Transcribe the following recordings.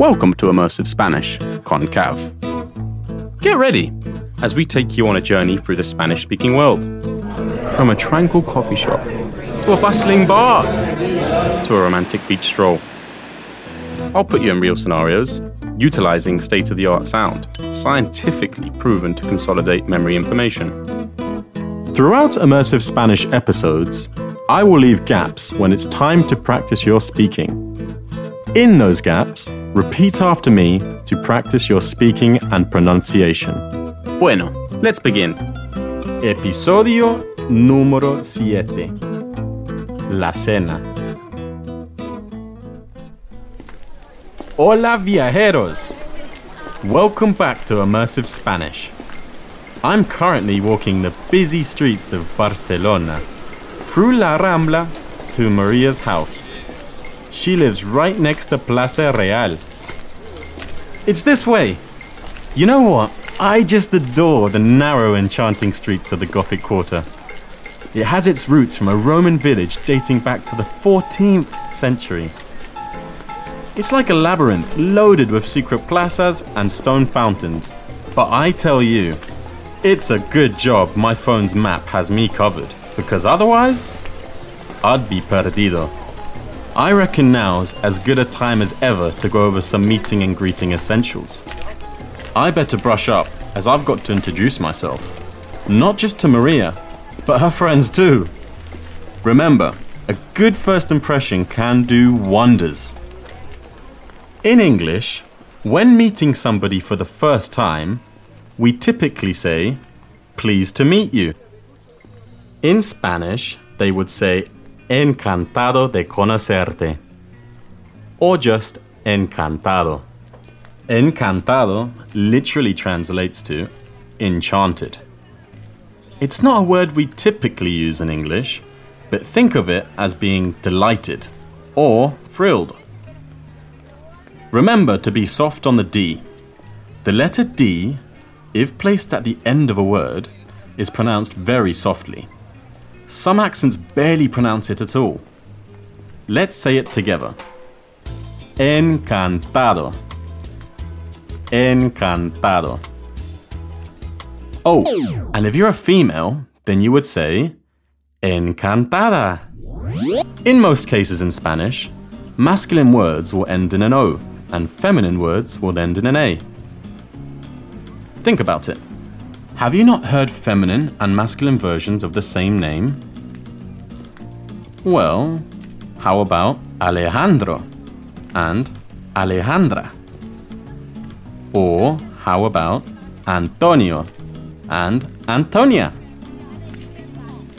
Welcome to Immersive Spanish, con Kav. Get ready as we take you on a journey through the Spanish speaking world. From a tranquil coffee shop, to a bustling bar, to a romantic beach stroll. I'll put you in real scenarios, utilizing state of the art sound, scientifically proven to consolidate memory information. Throughout Immersive Spanish episodes, I will leave gaps when it's time to practice your speaking. In those gaps, repeat after me to practice your speaking and pronunciation. Bueno, let's begin. Episodio número 7. La cena. Hola viajeros! Welcome back to Immersive Spanish. I'm currently walking the busy streets of Barcelona, through La Rambla to Maria's house. She lives right next to Plaza Real. It's this way. You know what? I just adore the narrow, enchanting streets of the Gothic Quarter. It has its roots from a Roman village dating back to the 14th century. It's like a labyrinth loaded with secret plazas and stone fountains. But I tell you, it's a good job my phone's map has me covered, because otherwise, I'd be perdido. I reckon now's as good a time as ever to go over some meeting and greeting essentials. I better brush up, as I've got to introduce myself. Not just to Maria, but her friends too. Remember, a good first impression can do wonders. In English, when meeting somebody for the first time, we typically say, pleased to meet you. In Spanish, they would say, encantado de conocerte. Or just encantado. Encantado literally translates to enchanted. It's not a word we typically use in English, but think of it as being delighted or thrilled. Remember to be soft on the D. The letter D, if placed at the end of a word, is pronounced very softly. Some accents barely pronounce it at all. Let's say it together. Encantado. Encantado. Oh, and if you're a female, then you would say encantada. In most cases in Spanish, masculine words will end in an O, and feminine words will end in an A. Think about it. Have you not heard feminine and masculine versions of the same name? Well, how about Alejandro and Alejandra? Or how about Antonio and Antonia?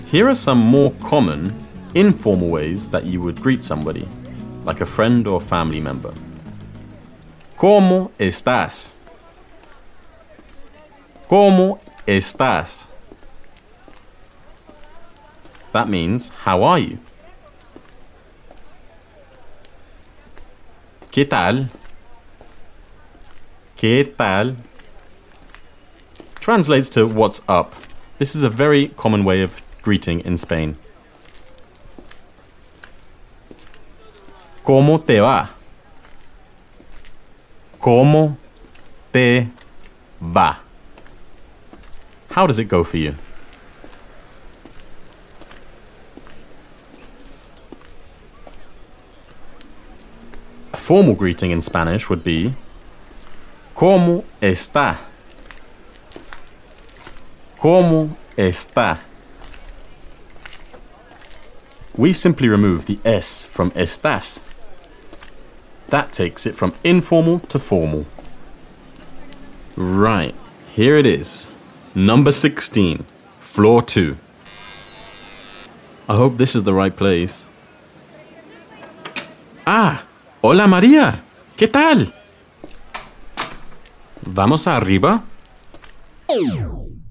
Here are some more common, informal ways that you would greet somebody, like a friend or family member. ¿Cómo estás? ¿Cómo estás? That means, how are you? ¿Qué tal? ¿Qué tal? Translates to what's up. This is a very common way of greeting in Spain. ¿Cómo te va? ¿Cómo te va? How does it go for you? A formal greeting in Spanish would be ¿Cómo está? ¿Cómo está? We simply remove the S from estás. That takes it from informal to formal. Right, here it is. Number 16, floor 2. I hope this is the right place. Ah, hola María, ¿qué tal? ¿Vamos arriba?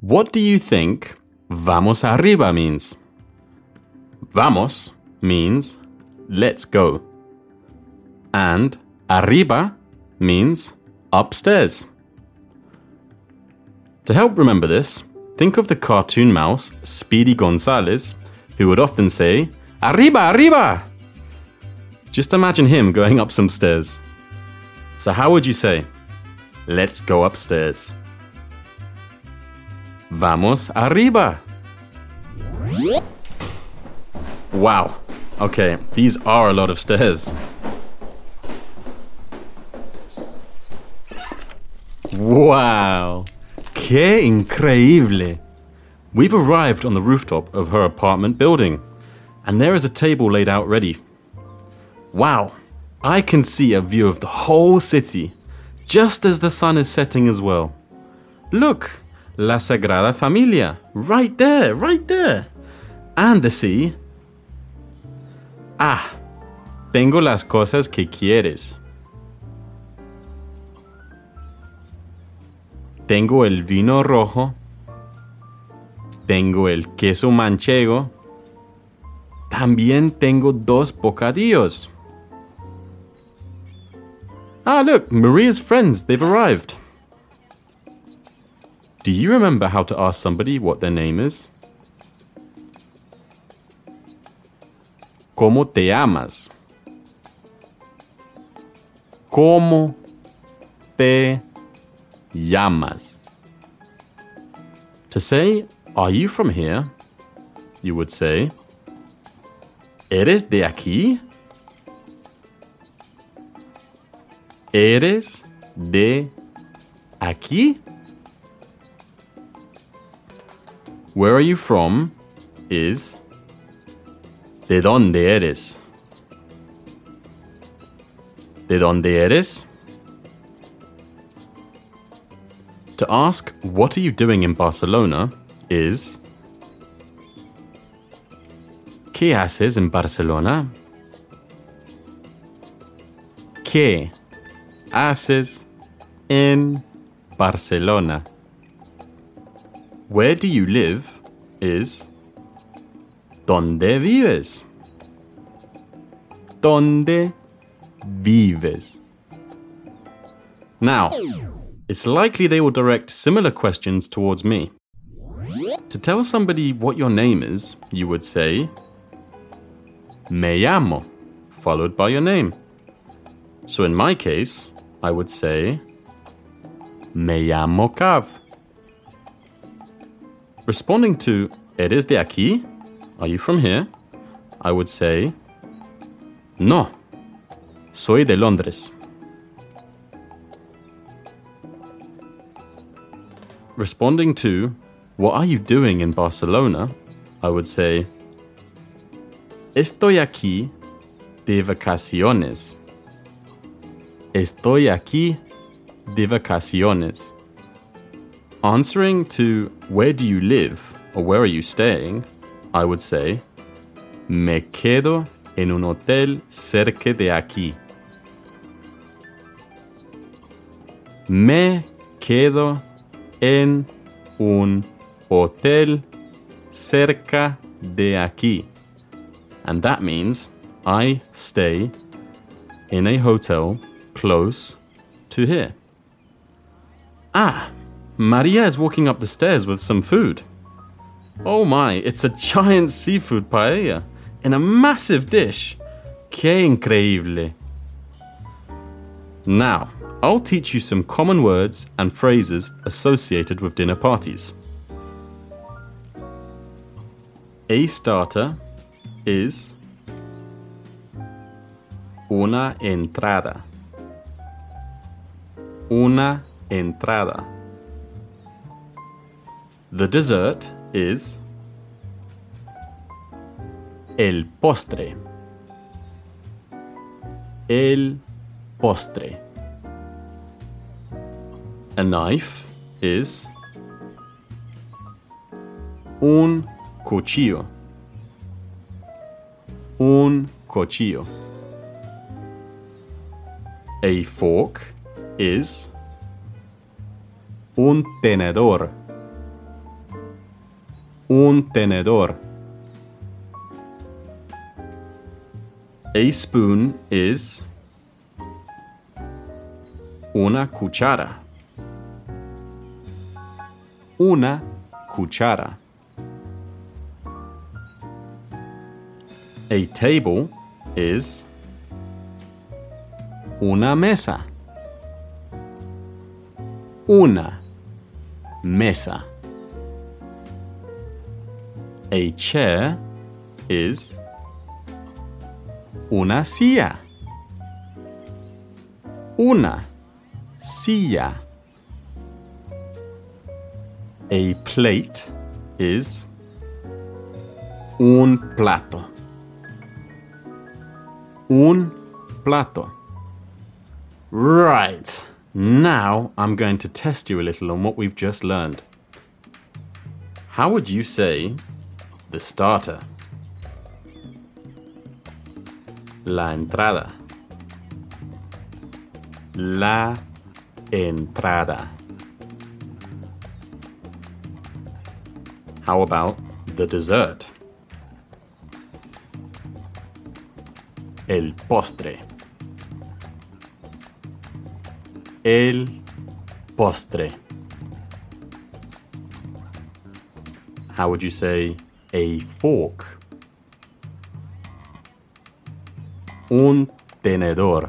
What do you think vamos arriba means? Vamos means let's go. And arriba means upstairs. To help remember this, think of the cartoon mouse Speedy Gonzales, who would often say, Arriba, arriba! Just imagine him going up some stairs. So, how would you say, let's go upstairs? Vamos arriba. Wow. Okay, these are a lot of stairs. Wow. Qué increíble. We've arrived on the rooftop of her apartment building, and there is a table laid out ready. Wow. I can see a view of the whole city, just as the sun is setting as well. Look, La Sagrada Familia, right there, right there. And the sea. Ah, tengo las cosas que quieres. Tengo el vino rojo. Tengo el queso manchego. También tengo dos bocadillos. Ah, look, Maria's friends, they've arrived. Do you remember how to ask somebody what their name is? ¿Cómo te llamas? ¿Cómo te llamas? To say, Are you from here? You would say, ¿Eres de aquí? ¿Eres de aquí? Where are you from is ¿De dónde eres? ¿De dónde eres? To ask what are you doing in Barcelona is ¿Qué haces en Barcelona? ¿Qué haces en Barcelona? Where do you live is ¿Dónde vives? ¿Dónde vives? Now, it's likely they will direct similar questions towards me. To tell somebody what your name is, you would say, Me llamo, followed by your name. So in my case, I would say, Me llamo Kav. Responding to, ¿Eres de aquí? Are you from here? I would say, No, soy de Londres. Responding to, What are you doing in Barcelona? I would say, Estoy aquí de vacaciones. Estoy aquí de vacaciones. Answering to, Where do you live? or Where are you staying? I would say, Me quedo en un hotel cerca de aquí. Me quedo en un hotel cerca de aquí. And that means I stay in a hotel close to here. Ah, Maria is walking up the stairs with some food. Oh my, it's a giant seafood paella in a massive dish. Que increíble. Now, I'll teach you some common words and phrases associated with dinner parties. A starter is una entrada. Una entrada. The dessert is el postre. El postre. A knife is un cuchillo. Un cuchillo. A fork is un tenedor un tenedor. A spoon is una cuchara. Una cuchara. A table is una mesa. Una mesa. A chair is una silla. Una silla. A plate is un plato. Un plato. Right. Now I'm going to test you a little on what we've just learned. How would you say the starter? La entrada. La entrada. How about the dessert? El postre. El postre. How would you say a fork? Un tenedor.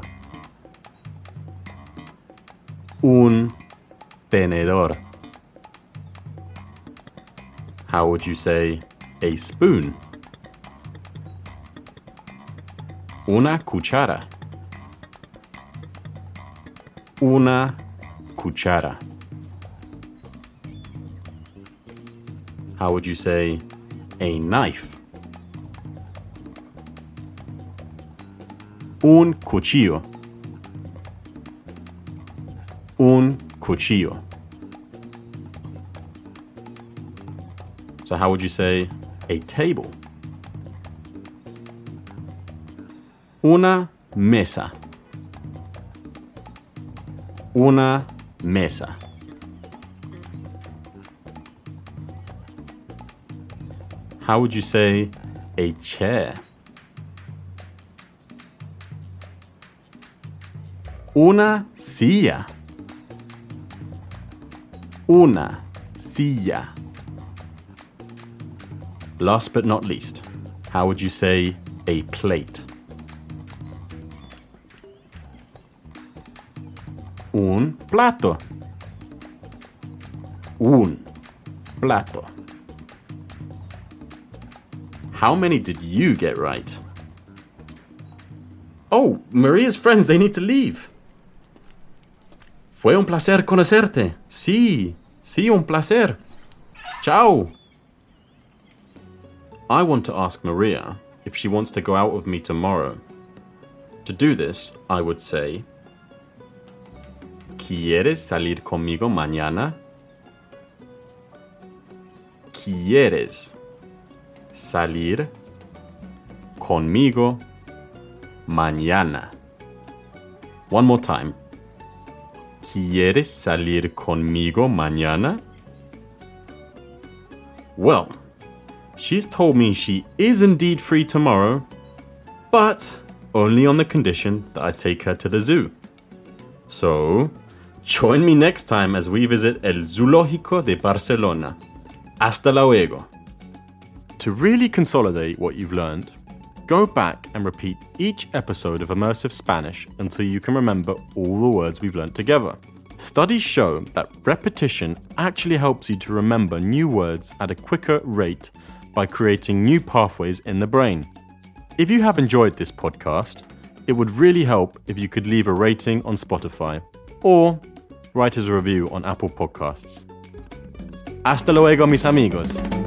Un tenedor. How would you say a spoon? Una cuchara. Una cuchara. How would you say a knife? Un cuchillo. Un cuchillo. So, how would you say a table? Una mesa. Una mesa. How would you say a chair? Una silla. Una silla. Last but not least, how would you say a plate? Un plato. Un plato. How many did you get right? Oh, Maria's friends, they need to leave. Fue un placer conocerte. Sí, sí, un placer. Ciao. I want to ask Maria if she wants to go out with me tomorrow. To do this, I would say, ¿Quieres salir conmigo mañana? ¿Quieres salir conmigo mañana? One more time. ¿Quieres salir conmigo mañana? Well, she's told me she is indeed free tomorrow, but only on the condition that I take her to the zoo. So, join me next time as we visit El Zoológico de Barcelona. Hasta luego. To really consolidate what you've learned, go back and repeat each episode of Immersive Spanish until you can remember all the words we've learned together. Studies show that repetition actually helps you to remember new words at a quicker rate by creating new pathways in the brain. If you have enjoyed this podcast, it would really help if you could leave a rating on Spotify or write us a review on Apple Podcasts. Hasta luego, mis amigos.